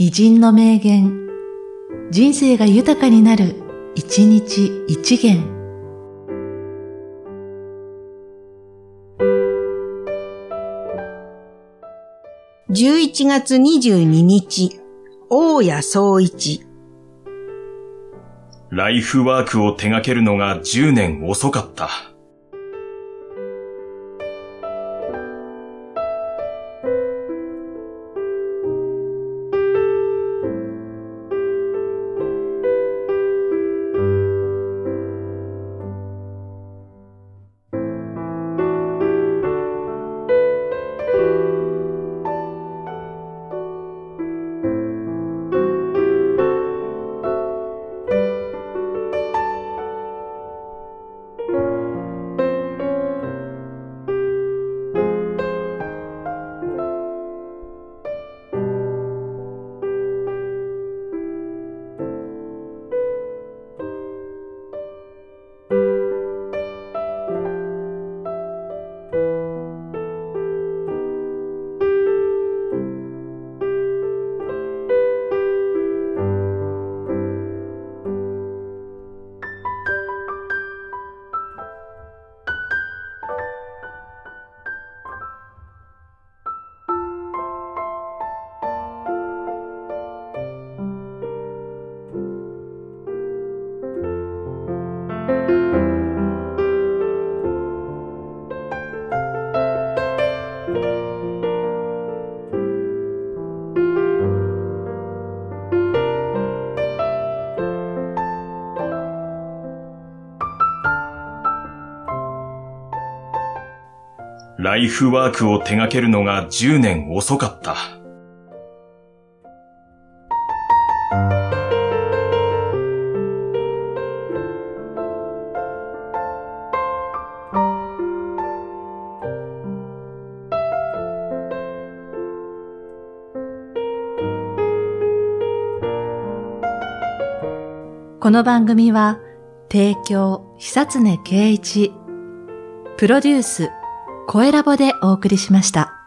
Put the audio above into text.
偉人の名言、人生が豊かになる、一日一元。11月22日、大谷総一。ライフワークを手掛けるのが10年遅かった。ライフワークを手掛けるのが10年遅かった。この番組は、提供、久常圭一、プロデュース、声ラボでお送りしました。